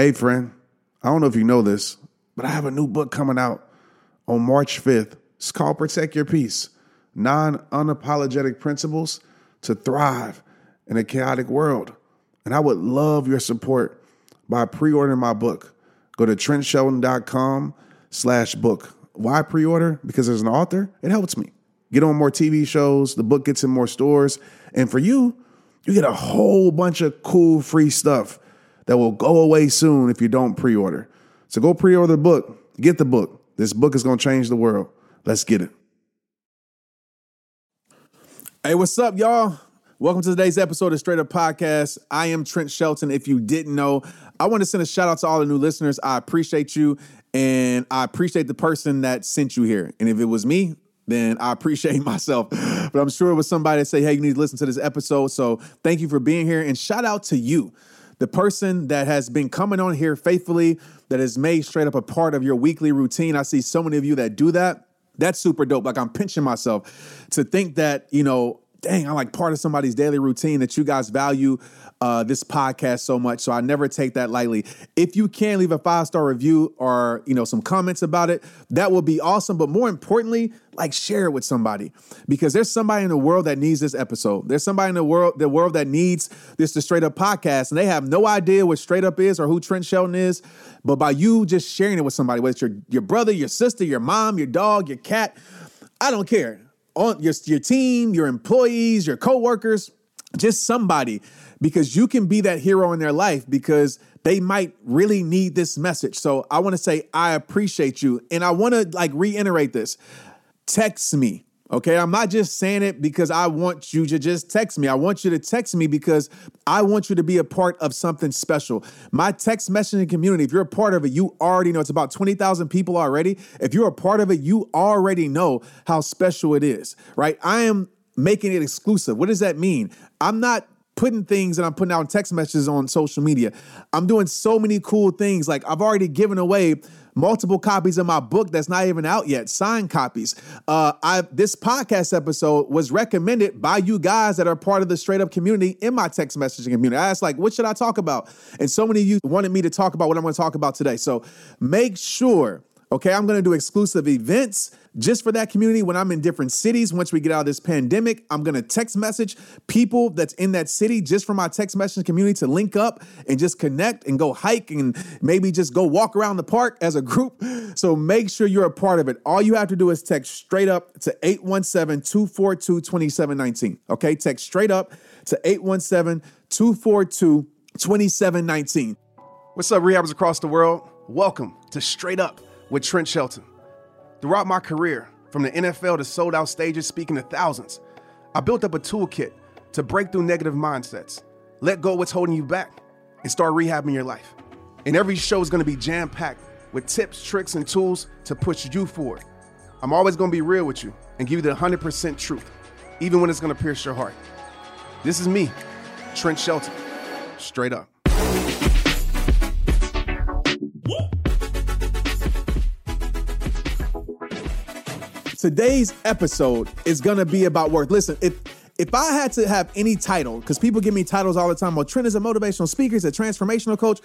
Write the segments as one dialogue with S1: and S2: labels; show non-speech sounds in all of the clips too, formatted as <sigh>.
S1: Hey, friend, I don't know if you know this, but I have a new book coming out on March 5th. It's called Protect Your Peace Nine Unapologetic Principles to Thrive in a Chaotic World. And I would love your support by pre ordering my book. Go to trentshelton.com slash book. Why pre order? Because as an author, it helps me. Get on more TV shows, the book gets in more stores. And for you, you get a whole bunch of cool free stuff that will go away soon if you don't pre order. So go pre order the book, get the book. This book is going to change the world. Let's get it. Hey, what's up, y'all? Welcome to today's episode of Straight Up Podcast. I am Trent Shelton. If you didn't know, I want to send a shout out to all the new listeners. I appreciate you and I appreciate the person that sent you here. And if it was me, then I appreciate <laughs> myself. But I'm sure it was somebody that say, hey, you need to listen to this episode. So thank you for being here and shout out to you, the person that has been coming on here faithfully, that has made straight up a part of your weekly routine. I see so many of you that do that. That's super dope. Like I'm pinching myself to think that, you know, dang, I'm like part of somebody's daily routine that you guys value uh, this podcast so much. So I never take that lightly. If you can leave a five star review or you know some comments about it, that would be awesome. But more importantly, like share it with somebody because there's somebody in the world that needs this episode. There's somebody in the world the world that needs this the straight up podcast, and they have no idea what straight up is or who Trent Shelton is. But by you just sharing it with somebody, whether it's your your brother, your sister, your mom, your dog, your cat, I don't care on your, your team, your employees, your coworkers, just somebody, because you can be that hero in their life because they might really need this message. So I want to say, I appreciate you. And I want to like reiterate this text me Okay, I'm not just saying it because I want you to just text me. I want you to text me because I want you to be a part of something special. My text messaging community, if you're a part of it, you already know it's about 20,000 people already. If you're a part of it, you already know how special it is, right? I am making it exclusive. What does that mean? I'm not putting things that I'm putting out text messages on social media. I'm doing so many cool things. Like I've already given away multiple copies of my book that's not even out yet, signed copies. Uh, I this podcast episode was recommended by you guys that are part of the straight up community in my text messaging community. I asked like, what should I talk about? And so many of you wanted me to talk about what I'm going to talk about today. So make sure Okay, I'm gonna do exclusive events just for that community when I'm in different cities. Once we get out of this pandemic, I'm gonna text message people that's in that city just for my text message community to link up and just connect and go hike and maybe just go walk around the park as a group. So make sure you're a part of it. All you have to do is text straight up to 817 242 2719. Okay, text straight up to 817 242 2719. What's up, rehabbers across the world? Welcome to Straight Up with Trent Shelton. Throughout my career, from the NFL to sold out stages speaking to thousands, I built up a toolkit to break through negative mindsets, let go what's holding you back, and start rehabbing your life. And every show is gonna be jam packed with tips, tricks, and tools to push you forward. I'm always gonna be real with you and give you the 100% truth, even when it's gonna pierce your heart. This is me, Trent Shelton, straight up. Today's episode is gonna be about work. Listen, if if I had to have any title, because people give me titles all the time, well, Trent is a motivational speaker, he's a transformational coach,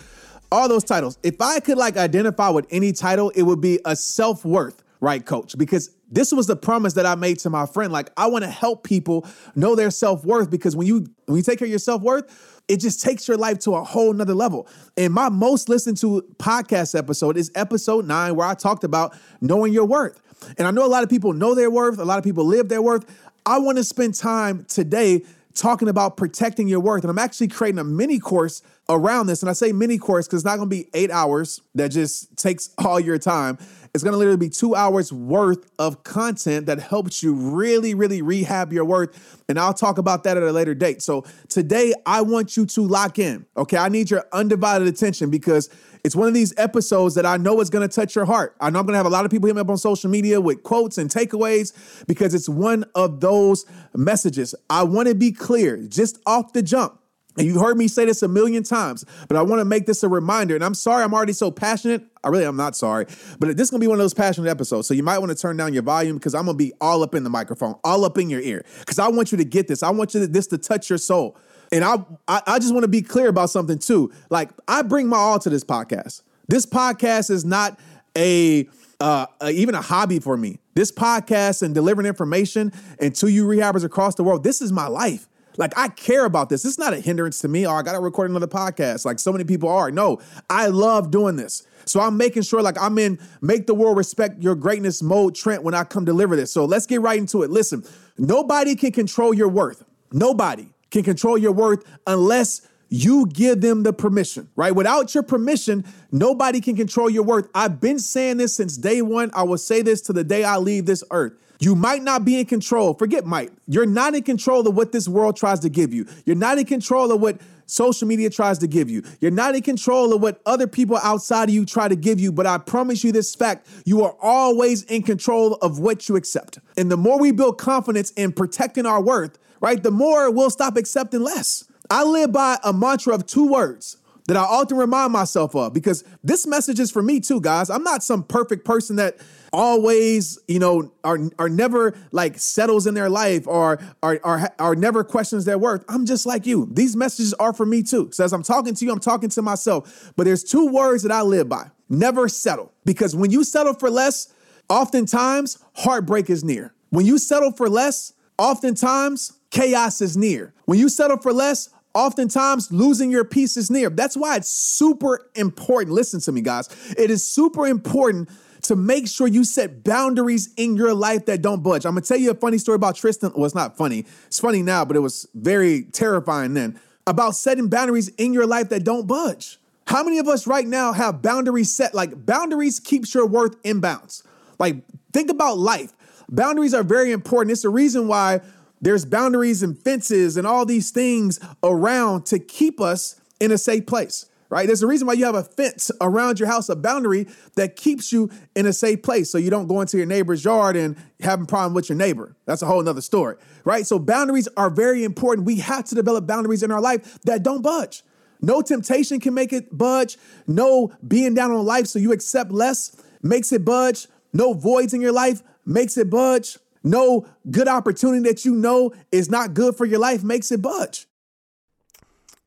S1: all those titles. If I could like identify with any title, it would be a self-worth, right, coach? Because this was the promise that I made to my friend. Like, I want to help people know their self-worth because when you when you take care of your self-worth, it just takes your life to a whole nother level. And my most listened to podcast episode is episode nine, where I talked about knowing your worth. And I know a lot of people know their worth, a lot of people live their worth. I want to spend time today talking about protecting your worth. And I'm actually creating a mini course around this. And I say mini course because it's not going to be eight hours that just takes all your time. It's going to literally be two hours worth of content that helps you really, really rehab your worth. And I'll talk about that at a later date. So today, I want you to lock in. Okay. I need your undivided attention because it's one of these episodes that I know is going to touch your heart. I know I'm going to have a lot of people hit me up on social media with quotes and takeaways because it's one of those messages. I want to be clear just off the jump. And you heard me say this a million times, but I want to make this a reminder. And I'm sorry I'm already so passionate. I really I'm not sorry, but this is gonna be one of those passionate episodes. So you might want to turn down your volume because I'm gonna be all up in the microphone, all up in your ear. Because I want you to get this. I want you to, this to touch your soul. And I, I, I just want to be clear about something too. Like I bring my all to this podcast. This podcast is not a uh, even a hobby for me. This podcast and delivering information and to you rehabbers across the world. This is my life. Like I care about this. It's not a hindrance to me. Oh, I got to record another podcast. Like so many people are. No, I love doing this. So I'm making sure like I'm in make the world respect your greatness mode, Trent, when I come deliver this. So let's get right into it. Listen, nobody can control your worth. Nobody can control your worth unless you give them the permission, right? Without your permission, nobody can control your worth. I've been saying this since day one. I will say this to the day I leave this earth. You might not be in control. Forget might. You're not in control of what this world tries to give you. You're not in control of what social media tries to give you. You're not in control of what other people outside of you try to give you, but I promise you this fact you are always in control of what you accept. And the more we build confidence in protecting our worth, right, the more we'll stop accepting less. I live by a mantra of two words that I often remind myself of because this message is for me too, guys. I'm not some perfect person that always, you know, are are never like settles in their life or are are, are never questions their worth. I'm just like you. These messages are for me too. So as I'm talking to you, I'm talking to myself. But there's two words that I live by. Never settle. Because when you settle for less, oftentimes heartbreak is near. When you settle for less, oftentimes chaos is near. When you settle for less, oftentimes losing your peace is near. That's why it's super important. Listen to me, guys. It is super important to make sure you set boundaries in your life that don't budge. I'm gonna tell you a funny story about Tristan. Well, it's not funny. It's funny now, but it was very terrifying then. About setting boundaries in your life that don't budge. How many of us right now have boundaries set? Like boundaries keeps your worth in bounds. Like think about life. Boundaries are very important. It's the reason why there's boundaries and fences and all these things around to keep us in a safe place, right? There's a reason why you have a fence around your house, a boundary that keeps you in a safe place so you don't go into your neighbor's yard and have a problem with your neighbor. That's a whole nother story, right? So boundaries are very important. We have to develop boundaries in our life that don't budge. No temptation can make it budge. No being down on life so you accept less makes it budge. No voids in your life makes it budge no good opportunity that you know is not good for your life makes it budge.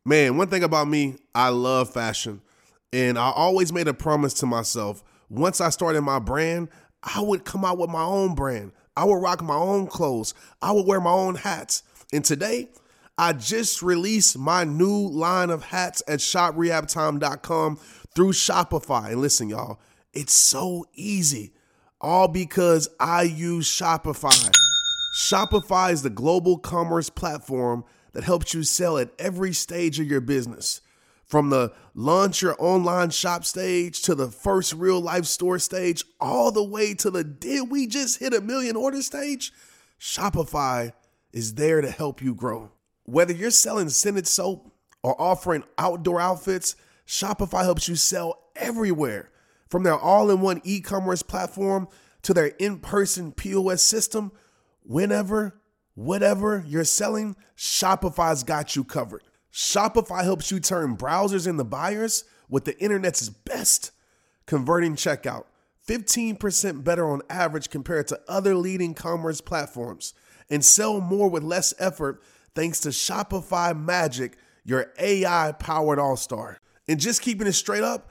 S2: Man, one thing about me, I love fashion. And I always made a promise to myself once I started my brand, I would come out with my own brand. I would rock my own clothes. I would wear my own hats. And today, I just released my new line of hats at shoprehabtime.com through Shopify. And listen, y'all, it's so easy all because I use Shopify. Shopify is the global commerce platform that helps you sell at every stage of your business. From the launch your online shop stage to the first real life store stage, all the way to the did we just hit a million order stage? Shopify is there to help you grow. Whether you're selling scented soap or offering outdoor outfits, Shopify helps you sell everywhere from their all in one e commerce platform to their in person POS system, whenever, whatever you're selling, Shopify's got you covered. Shopify helps you turn browsers into buyers with the internet's best converting checkout. 15% better on average compared to other leading commerce platforms, and sell more with less effort thanks to Shopify Magic, your AI powered all star. And just keeping it straight up,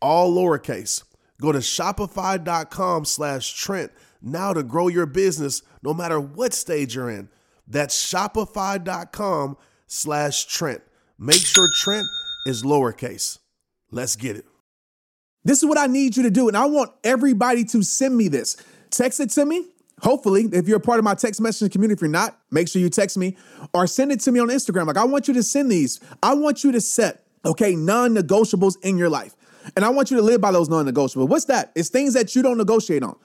S2: all lowercase. Go to shopify.com slash Trent now to grow your business no matter what stage you're in. That's shopify.com slash Trent. Make sure Trent is lowercase. Let's get it.
S1: This is what I need you to do. And I want everybody to send me this. Text it to me. Hopefully, if you're a part of my text messaging community, if you're not, make sure you text me or send it to me on Instagram. Like, I want you to send these. I want you to set, okay, non negotiables in your life. And I want you to live by those non negotiables. What's that? It's things that you don't negotiate on.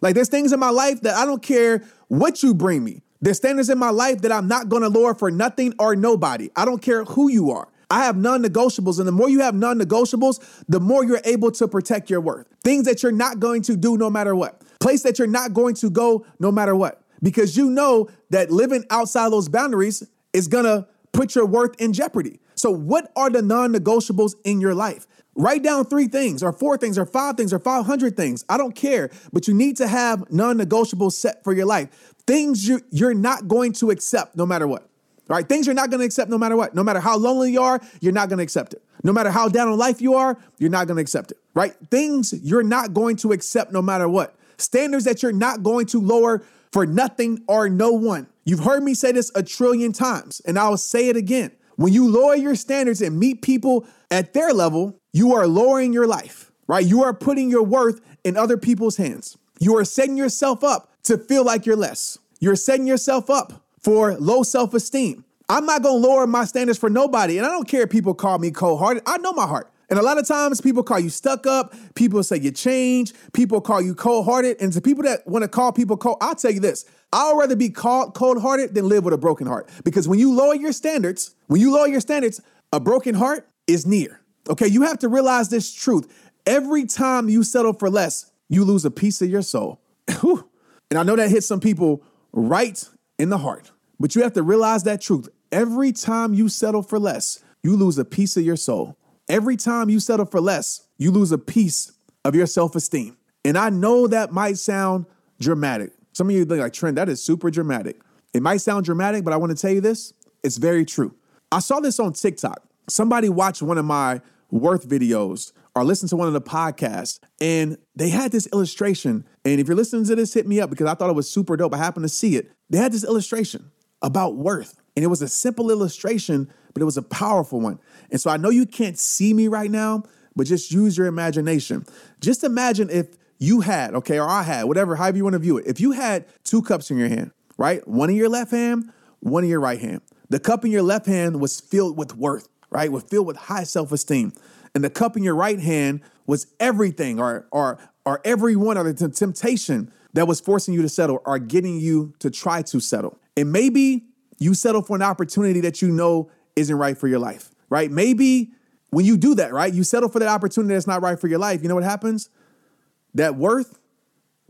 S1: Like, there's things in my life that I don't care what you bring me. There's standards in my life that I'm not gonna lower for nothing or nobody. I don't care who you are. I have non negotiables. And the more you have non negotiables, the more you're able to protect your worth. Things that you're not going to do no matter what place that you're not going to go no matter what, because you know that living outside those boundaries is gonna put your worth in jeopardy. So, what are the non negotiables in your life? Write down three things, or four things, or five things, or 500 things. I don't care, but you need to have non negotiables set for your life. Things you, you're not going to accept no matter what. Right? Things you're not going to accept no matter what. No matter how lonely you are, you're not going to accept it. No matter how down on life you are, you're not going to accept it. Right? Things you're not going to accept no matter what standards that you're not going to lower for nothing or no one. You've heard me say this a trillion times, and I'll say it again. When you lower your standards and meet people at their level, you are lowering your life, right? You are putting your worth in other people's hands. You are setting yourself up to feel like you're less. You're setting yourself up for low self esteem. I'm not gonna lower my standards for nobody, and I don't care if people call me cold hearted. I know my heart. And a lot of times people call you stuck up, people say you change, people call you cold hearted. And to people that want to call people cold, I'll tell you this I'd rather be called cold hearted than live with a broken heart. Because when you lower your standards, when you lower your standards, a broken heart is near. Okay, you have to realize this truth. Every time you settle for less, you lose a piece of your soul. <laughs> and I know that hits some people right in the heart, but you have to realize that truth. Every time you settle for less, you lose a piece of your soul. Every time you settle for less, you lose a piece of your self esteem. And I know that might sound dramatic. Some of you think like, Trent, that is super dramatic. It might sound dramatic, but I want to tell you this it's very true. I saw this on TikTok. Somebody watched one of my worth videos or listened to one of the podcasts, and they had this illustration. And if you're listening to this, hit me up because I thought it was super dope. I happened to see it. They had this illustration about worth. And it was a simple illustration, but it was a powerful one. And so I know you can't see me right now, but just use your imagination. Just imagine if you had, okay, or I had, whatever, however you want to view it. If you had two cups in your hand, right? One in your left hand, one in your right hand. The cup in your left hand was filled with worth, right? Was filled with high self-esteem. And the cup in your right hand was everything or or or every one of the temptation that was forcing you to settle or getting you to try to settle. And maybe you settle for an opportunity that you know isn't right for your life, right? Maybe when you do that, right, you settle for that opportunity that's not right for your life. You know what happens? That worth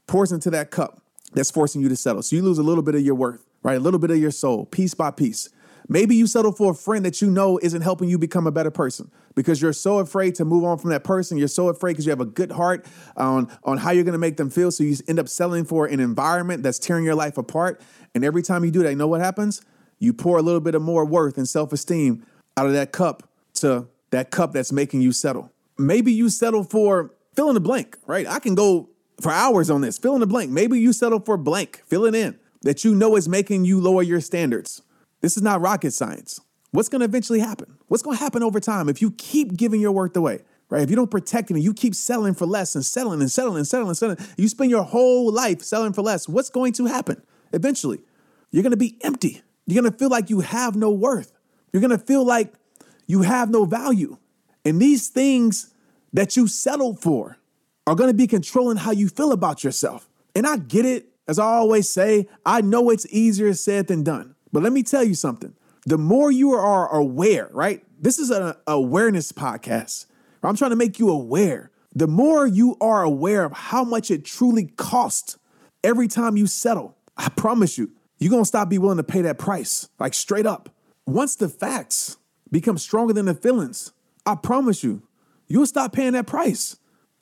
S1: pours into that cup that's forcing you to settle. So you lose a little bit of your worth, right? A little bit of your soul, piece by piece. Maybe you settle for a friend that you know isn't helping you become a better person because you're so afraid to move on from that person. You're so afraid because you have a good heart on, on how you're going to make them feel. So you end up selling for an environment that's tearing your life apart. And every time you do that, you know what happens? You pour a little bit of more worth and self esteem out of that cup to that cup that's making you settle. Maybe you settle for fill in the blank, right? I can go for hours on this. Fill in the blank. Maybe you settle for blank. Fill it in that you know is making you lower your standards. This is not rocket science. What's going to eventually happen? What's going to happen over time if you keep giving your worth away? Right? If you don't protect it and you keep selling for less and settling and settling and settling and settling, you spend your whole life selling for less. What's going to happen? Eventually, you're going to be empty. You're going to feel like you have no worth. You're going to feel like you have no value. And these things that you settled for are going to be controlling how you feel about yourself. And I get it. As I always say, I know it's easier said than done. But let me tell you something. The more you are aware, right? This is an awareness podcast. I'm trying to make you aware. The more you are aware of how much it truly costs every time you settle, I promise you, you're gonna stop being willing to pay that price, like straight up. Once the facts become stronger than the feelings, I promise you, you'll stop paying that price.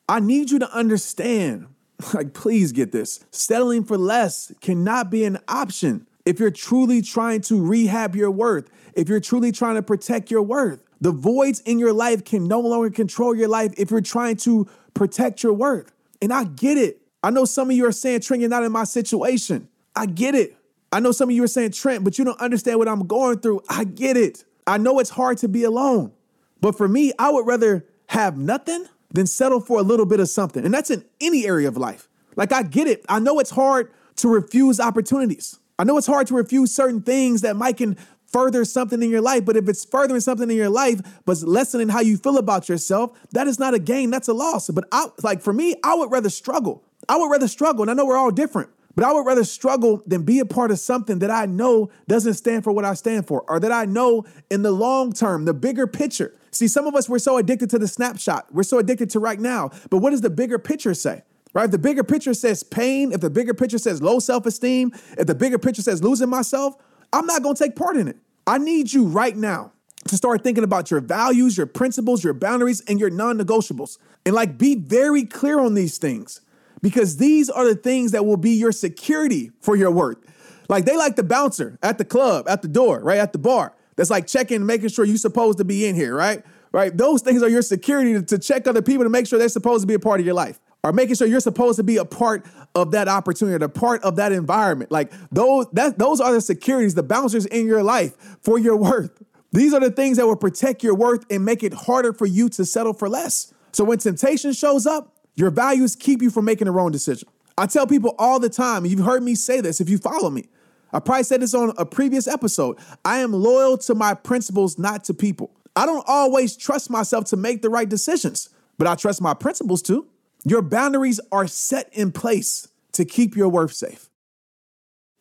S1: I need you to understand, <laughs> like, please get this. Settling for less cannot be an option if you're truly trying to rehab your worth, if you're truly trying to protect your worth. The voids in your life can no longer control your life if you're trying to protect your worth. And I get it. I know some of you are saying, Trent, you're not in my situation. I get it. I know some of you are saying, Trent, but you don't understand what I'm going through. I get it. I know it's hard to be alone. But for me, I would rather have nothing than settle for a little bit of something. And that's in any area of life. Like, I get it. I know it's hard to refuse opportunities. I know it's hard to refuse certain things that might can further something in your life, but if it's furthering something in your life, but lessening how you feel about yourself, that is not a gain, that's a loss. But I like for me, I would rather struggle. I would rather struggle, and I know we're all different. But I would rather struggle than be a part of something that I know doesn't stand for what I stand for, or that I know in the long term, the bigger picture. See, some of us, we're so addicted to the snapshot. We're so addicted to right now. But what does the bigger picture say? Right? If the bigger picture says pain, if the bigger picture says low self esteem, if the bigger picture says losing myself, I'm not going to take part in it. I need you right now to start thinking about your values, your principles, your boundaries, and your non negotiables. And like be very clear on these things because these are the things that will be your security for your worth. Like they like the bouncer at the club, at the door, right? At the bar. That's like checking, making sure you're supposed to be in here, right? Right? Those things are your security to, to check other people to make sure they're supposed to be a part of your life or making sure you're supposed to be a part of that opportunity, a part of that environment. Like those, that those are the securities, the bouncers in your life for your worth. These are the things that will protect your worth and make it harder for you to settle for less. So when temptation shows up, your values keep you from making the wrong decision. I tell people all the time, and you've heard me say this if you follow me. I probably said this on a previous episode. I am loyal to my principles, not to people. I don't always trust myself to make the right decisions, but I trust my principles too. Your boundaries are set in place to keep your worth safe.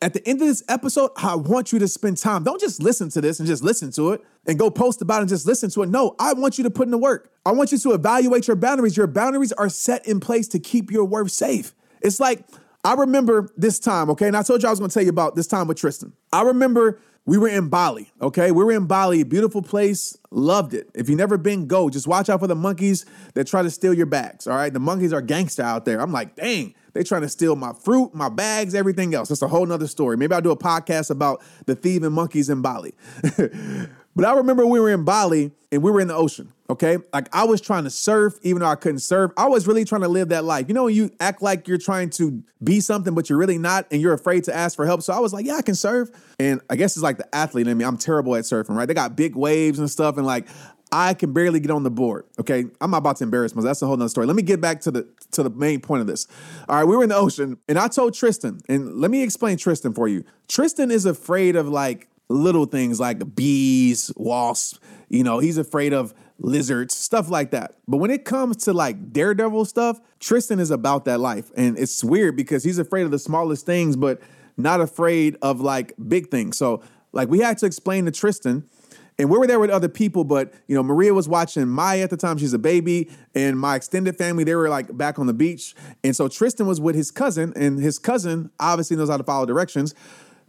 S1: At the end of this episode, I want you to spend time. Don't just listen to this and just listen to it and go post about it and just listen to it. No, I want you to put in the work. I want you to evaluate your boundaries. Your boundaries are set in place to keep your worth safe. It's like, I remember this time, okay? And I told you I was gonna tell you about this time with Tristan. I remember we were in Bali, okay? We were in Bali, beautiful place, loved it. If you've never been, go. Just watch out for the monkeys that try to steal your bags, all right? The monkeys are gangster out there. I'm like, dang, they trying to steal my fruit, my bags, everything else. That's a whole nother story. Maybe I'll do a podcast about the thieving monkeys in Bali. <laughs> but I remember we were in Bali and we were in the ocean, okay? Like I was trying to surf, even though I couldn't surf. I was really trying to live that life. You know, you act like you're trying to be something, but you're really not, and you're afraid to ask for help. So I was like, yeah, I can surf. And I guess it's like the athlete in me. I'm terrible at surfing, right? They got big waves and stuff. And like, I can barely get on the board. Okay, I'm about to embarrass myself. That's a whole nother story. Let me get back to the to the main point of this. All right, we were in the ocean, and I told Tristan, and let me explain Tristan for you. Tristan is afraid of like little things like bees, wasps. You know, he's afraid of lizards, stuff like that. But when it comes to like daredevil stuff, Tristan is about that life, and it's weird because he's afraid of the smallest things, but not afraid of like big things. So like we had to explain to Tristan and we were there with other people, but you know, Maria was watching Maya at the time. She's a baby, and my extended family they were like back on the beach, and so Tristan was with his cousin, and his cousin obviously knows how to follow directions.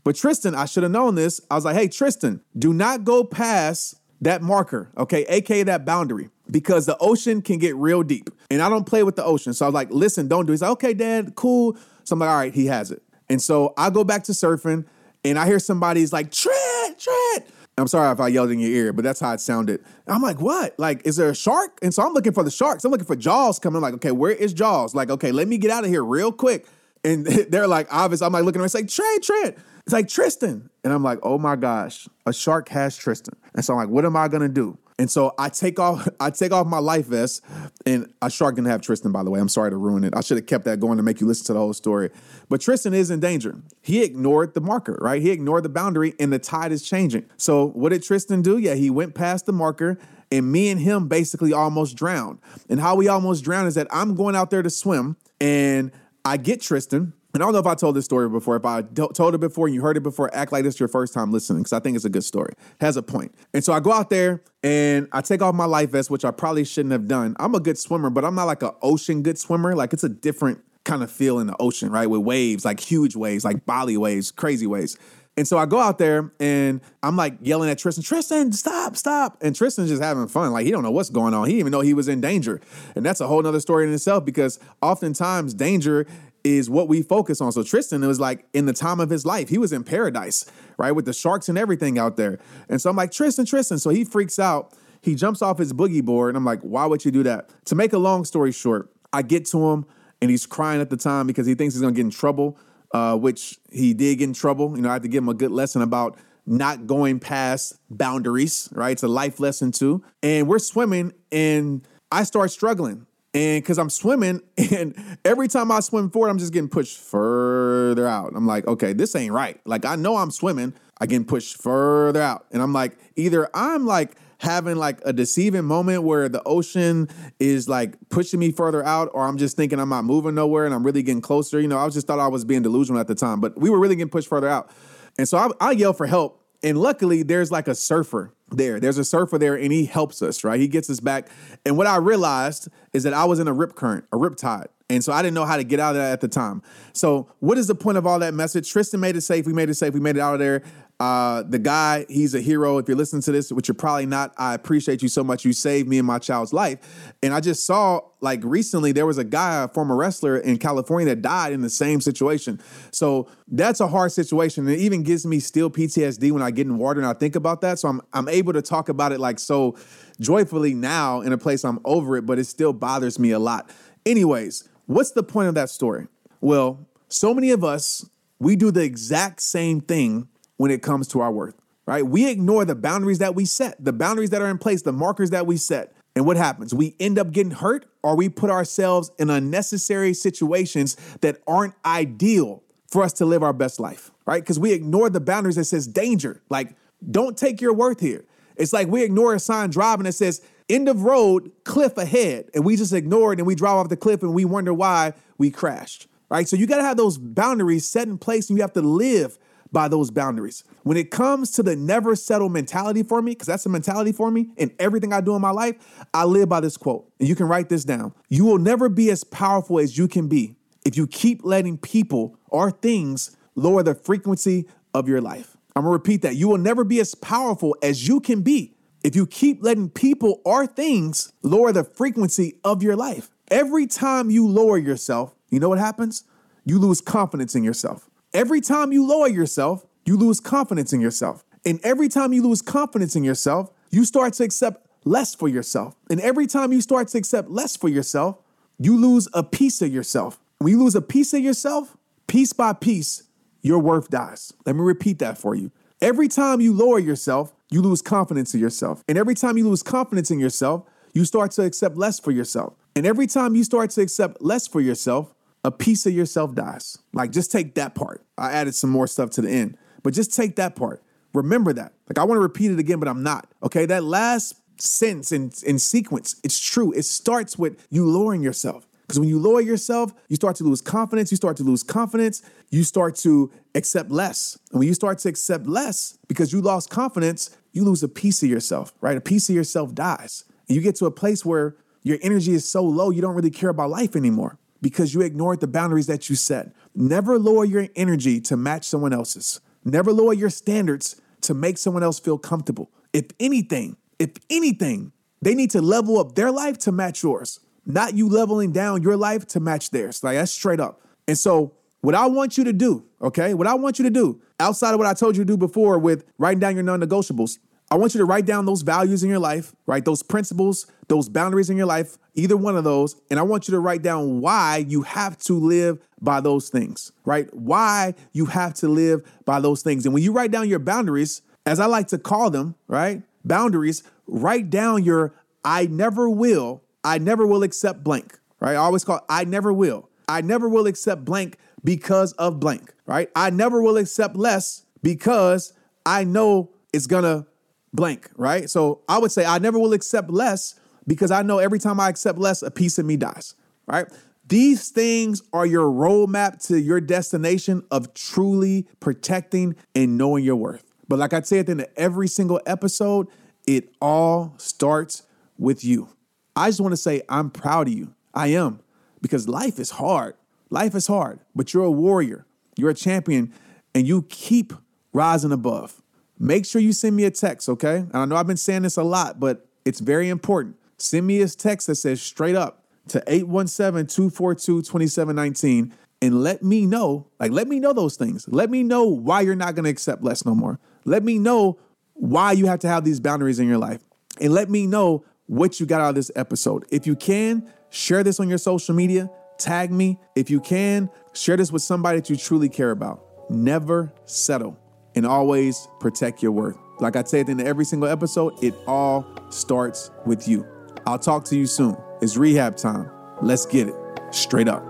S1: But Tristan, I should have known this. I was like, hey, Tristan, do not go past that marker, okay, aka that boundary, because the ocean can get real deep, and I don't play with the ocean. So I was like, listen, don't do. It. He's like, okay, Dad, cool. So I'm like, all right, he has it. And so I go back to surfing, and I hear somebody's like, Trent, Trent. I'm sorry if I yelled in your ear, but that's how it sounded. I'm like, what? Like, is there a shark? And so I'm looking for the sharks. I'm looking for Jaws coming. I'm Like, okay, where is Jaws? Like, okay, let me get out of here real quick. And <laughs> they're like, obvious. I'm like looking her, it's like, Trent, Trent. It's like Tristan. And I'm like, oh my gosh, a shark has Tristan. And so I'm like, what am I gonna do? And so I take off, <laughs> I take off my life vest, and a shark didn't have Tristan, by the way. I'm sorry to ruin it. I should have kept that going to make you listen to the whole story. But Tristan is in danger. He ignored the marker, right? He ignored the boundary, and the tide is changing. So what did Tristan do? Yeah, he went past the marker, and me and him basically almost drowned. And how we almost drowned is that I'm going out there to swim, and I get Tristan, and I don't know if I told this story before. If I told it before and you heard it before, act like this is your first time listening because I think it's a good story. It has a point. And so I go out there and I take off my life vest, which I probably shouldn't have done. I'm a good swimmer, but I'm not like an ocean good swimmer. Like it's a different kind of feel in the ocean, right? With waves, like huge waves, like Bali waves, crazy waves. And so I go out there and I'm like yelling at Tristan, Tristan, stop, stop. And Tristan's just having fun. Like he don't know what's going on. He didn't even know he was in danger. And that's a whole nother story in itself because oftentimes danger is what we focus on. So Tristan, it was like in the time of his life, he was in paradise, right? With the sharks and everything out there. And so I'm like, Tristan, Tristan. So he freaks out. He jumps off his boogie board. And I'm like, why would you do that? To make a long story short, I get to him and he's crying at the time because he thinks he's gonna get in trouble, uh, which he did get in trouble. You know, I had to give him a good lesson about not going past boundaries, right? It's a life lesson too. And we're swimming and I start struggling And because I'm swimming, <laughs> and every time I swim forward, I'm just getting pushed further out. I'm like, okay, this ain't right. Like, I know I'm swimming, I get pushed further out. And I'm like, either I'm like having like a deceiving moment where the ocean is like pushing me further out, or I'm just thinking I'm not moving nowhere and I'm really getting closer. You know, I just thought I was being delusional at the time, but we were really getting pushed further out. And so I, I yell for help. And luckily, there's like a surfer there. There's a surfer there and he helps us, right? He gets us back. And what I realized is that I was in a rip current, a rip tide. And so I didn't know how to get out of that at the time. So, what is the point of all that message? Tristan made it safe. We made it safe. We made it out of there. Uh, the guy, he's a hero. If you're listening to this, which you're probably not, I appreciate you so much. You saved me and my child's life. And I just saw, like, recently there was a guy, a former wrestler in California that died in the same situation. So that's a hard situation. It even gives me still PTSD when I get in water and I think about that. So I'm, I'm able to talk about it like so joyfully now in a place I'm over it, but it still bothers me a lot. Anyways, what's the point of that story? Well, so many of us, we do the exact same thing when it comes to our worth, right? We ignore the boundaries that we set, the boundaries that are in place, the markers that we set. And what happens? We end up getting hurt or we put ourselves in unnecessary situations that aren't ideal for us to live our best life, right? Because we ignore the boundaries that says danger. Like, don't take your worth here. It's like we ignore a sign driving that says end of road, cliff ahead, and we just ignore it and we drive off the cliff and we wonder why we crashed, right? So you got to have those boundaries set in place and you have to live by those boundaries. When it comes to the never settle mentality for me, because that's a mentality for me in everything I do in my life, I live by this quote. And you can write this down. You will never be as powerful as you can be if you keep letting people or things lower the frequency of your life. I'm gonna repeat that. You will never be as powerful as you can be if you keep letting people or things lower the frequency of your life. Every time you lower yourself, you know what happens? You lose confidence in yourself. Every time you lower yourself, you lose confidence in yourself. And every time you lose confidence in yourself, you start to accept less for yourself. And every time you start to accept less for yourself, you lose a piece of yourself. When you lose a piece of yourself, piece by piece, your worth dies. Let me repeat that for you. Every time you lower yourself, you lose confidence in yourself. And every time you lose confidence in yourself, you start to accept less for yourself. And every time you start to accept less for yourself, a piece of yourself dies. Like, just take that part. I added some more stuff to the end, but just take that part. Remember that. Like, I want to repeat it again, but I'm not. Okay. That last sentence in, in sequence, it's true. It starts with you lowering yourself. Because when you lower yourself, you start to lose confidence. You start to lose confidence. You start to accept less. And when you start to accept less because you lost confidence, you lose a piece of yourself, right? A piece of yourself dies. And you get to a place where your energy is so low, you don't really care about life anymore because you ignored the boundaries that you set. Never lower your energy to match someone else's. Never lower your standards to make someone else feel comfortable. If anything, if anything, they need to level up their life to match yours, not you leveling down your life to match theirs. Like that's straight up. And so, what I want you to do, okay, what I want you to do, outside of what I told you to do before with writing down your non negotiables, I want you to write down those values in your life, right? Those principles, those boundaries in your life, either one of those. And I want you to write down why you have to live by those things, right? Why you have to live by those things. And when you write down your boundaries, as I like to call them, right? Boundaries, write down your I never will, I never will accept blank, right? I always call it, I never will. I never will accept blank because of blank, right? I never will accept less because I know it's gonna blank, right? So I would say I never will accept less because I know every time I accept less, a piece of me dies, right? These things are your roadmap to your destination of truly protecting and knowing your worth. But like I say at the end of every single episode, it all starts with you. I just want to say I'm proud of you. I am because life is hard. Life is hard, but you're a warrior, you're a champion, and you keep rising above make sure you send me a text, okay? And I know I've been saying this a lot, but it's very important. Send me a text that says straight up to 817 242 2719 and let me know, like, let me know those things. Let me know why you're not gonna accept less no more. Let me know why you have to have these boundaries in your life. And let me know what you got out of this episode. If you can, share this on your social media, tag me. If you can, share this with somebody that you truly care about. Never settle and always protect your worth. Like I say at the end of every single episode, it all starts with you. I'll talk to you soon. It's rehab time. Let's get it. Straight up.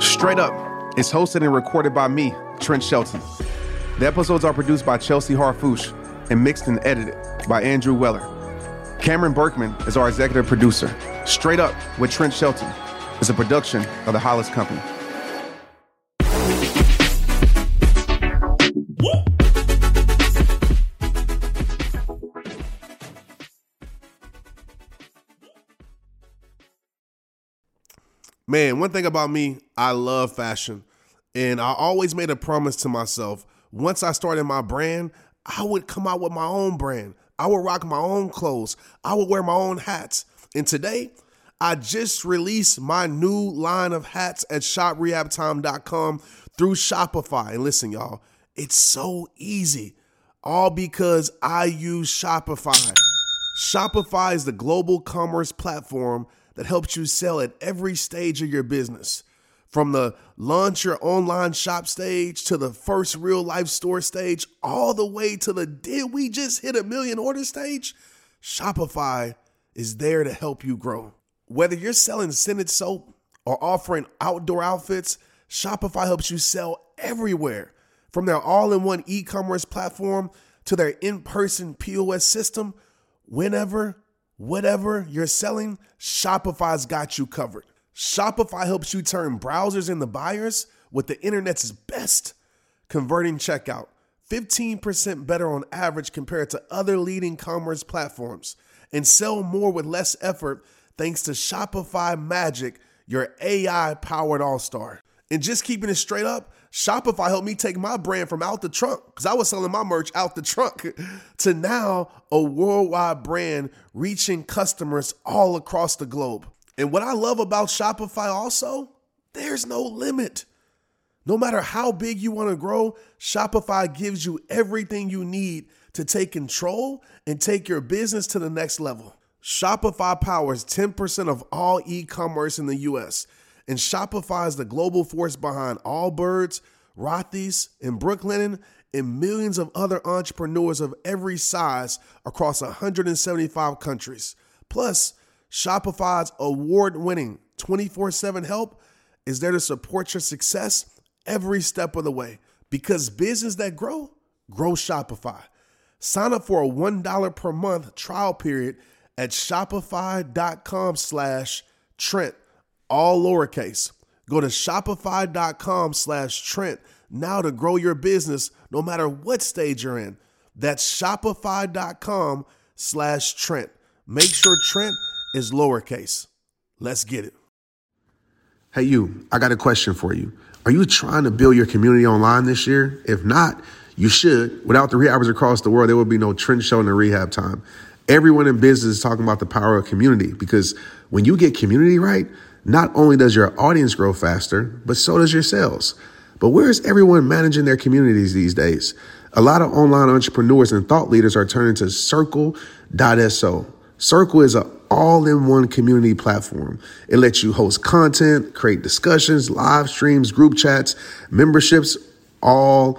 S1: Straight up is hosted and recorded by me, Trent Shelton. The episodes are produced by Chelsea Harfouche and mixed and edited by Andrew Weller. Cameron Berkman is our executive producer. Straight Up with Trent Shelton is a production of the Hollis Company.
S2: Man, one thing about me, I love fashion. And I always made a promise to myself once I started my brand, I would come out with my own brand. I would rock my own clothes. I would wear my own hats. And today, I just released my new line of hats at shoprehabtime.com through Shopify. And listen, y'all, it's so easy. All because I use Shopify. Shopify is the global commerce platform that helps you sell at every stage of your business. From the launch your online shop stage to the first real life store stage, all the way to the did we just hit a million order stage? Shopify is there to help you grow. Whether you're selling scented soap or offering outdoor outfits, Shopify helps you sell everywhere. From their all in one e commerce platform to their in person POS system, whenever Whatever you're selling, Shopify's got you covered. Shopify helps you turn browsers into buyers with the internet's best converting checkout. 15% better on average compared to other leading commerce platforms. And sell more with less effort thanks to Shopify Magic, your AI powered all star. And just keeping it straight up, Shopify helped me take my brand from out the trunk, because I was selling my merch out the trunk, <laughs> to now a worldwide brand reaching customers all across the globe. And what I love about Shopify also, there's no limit. No matter how big you want to grow, Shopify gives you everything you need to take control and take your business to the next level. Shopify powers 10% of all e commerce in the US and Shopify is the global force behind Allbirds, Rothy's, and Brooklinen, and millions of other entrepreneurs of every size across 175 countries. Plus, Shopify's award winning 24 7 help is there to support your success every step of the way because business that grow, grow Shopify. Sign up for a $1 per month trial period at shopify.com slash Trent all lowercase. Go to shopify.com slash Trent now to grow your business no matter what stage you're in. That's shopify.com slash Trent. Make sure Trent is lowercase. Let's get it.
S3: Hey, you, I got a question for you. Are you trying to build your community online this year? If not, you should. Without the rehabbers across the world, there would be no Trent Shelton the rehab time. Everyone in business is talking about the power of community because when you get community right, not only does your audience grow faster, but so does your sales. But where is everyone managing their communities these days? A lot of online entrepreneurs and thought leaders are turning to Circle.so. Circle is an all in one community platform. It lets you host content, create discussions, live streams, group chats, memberships, all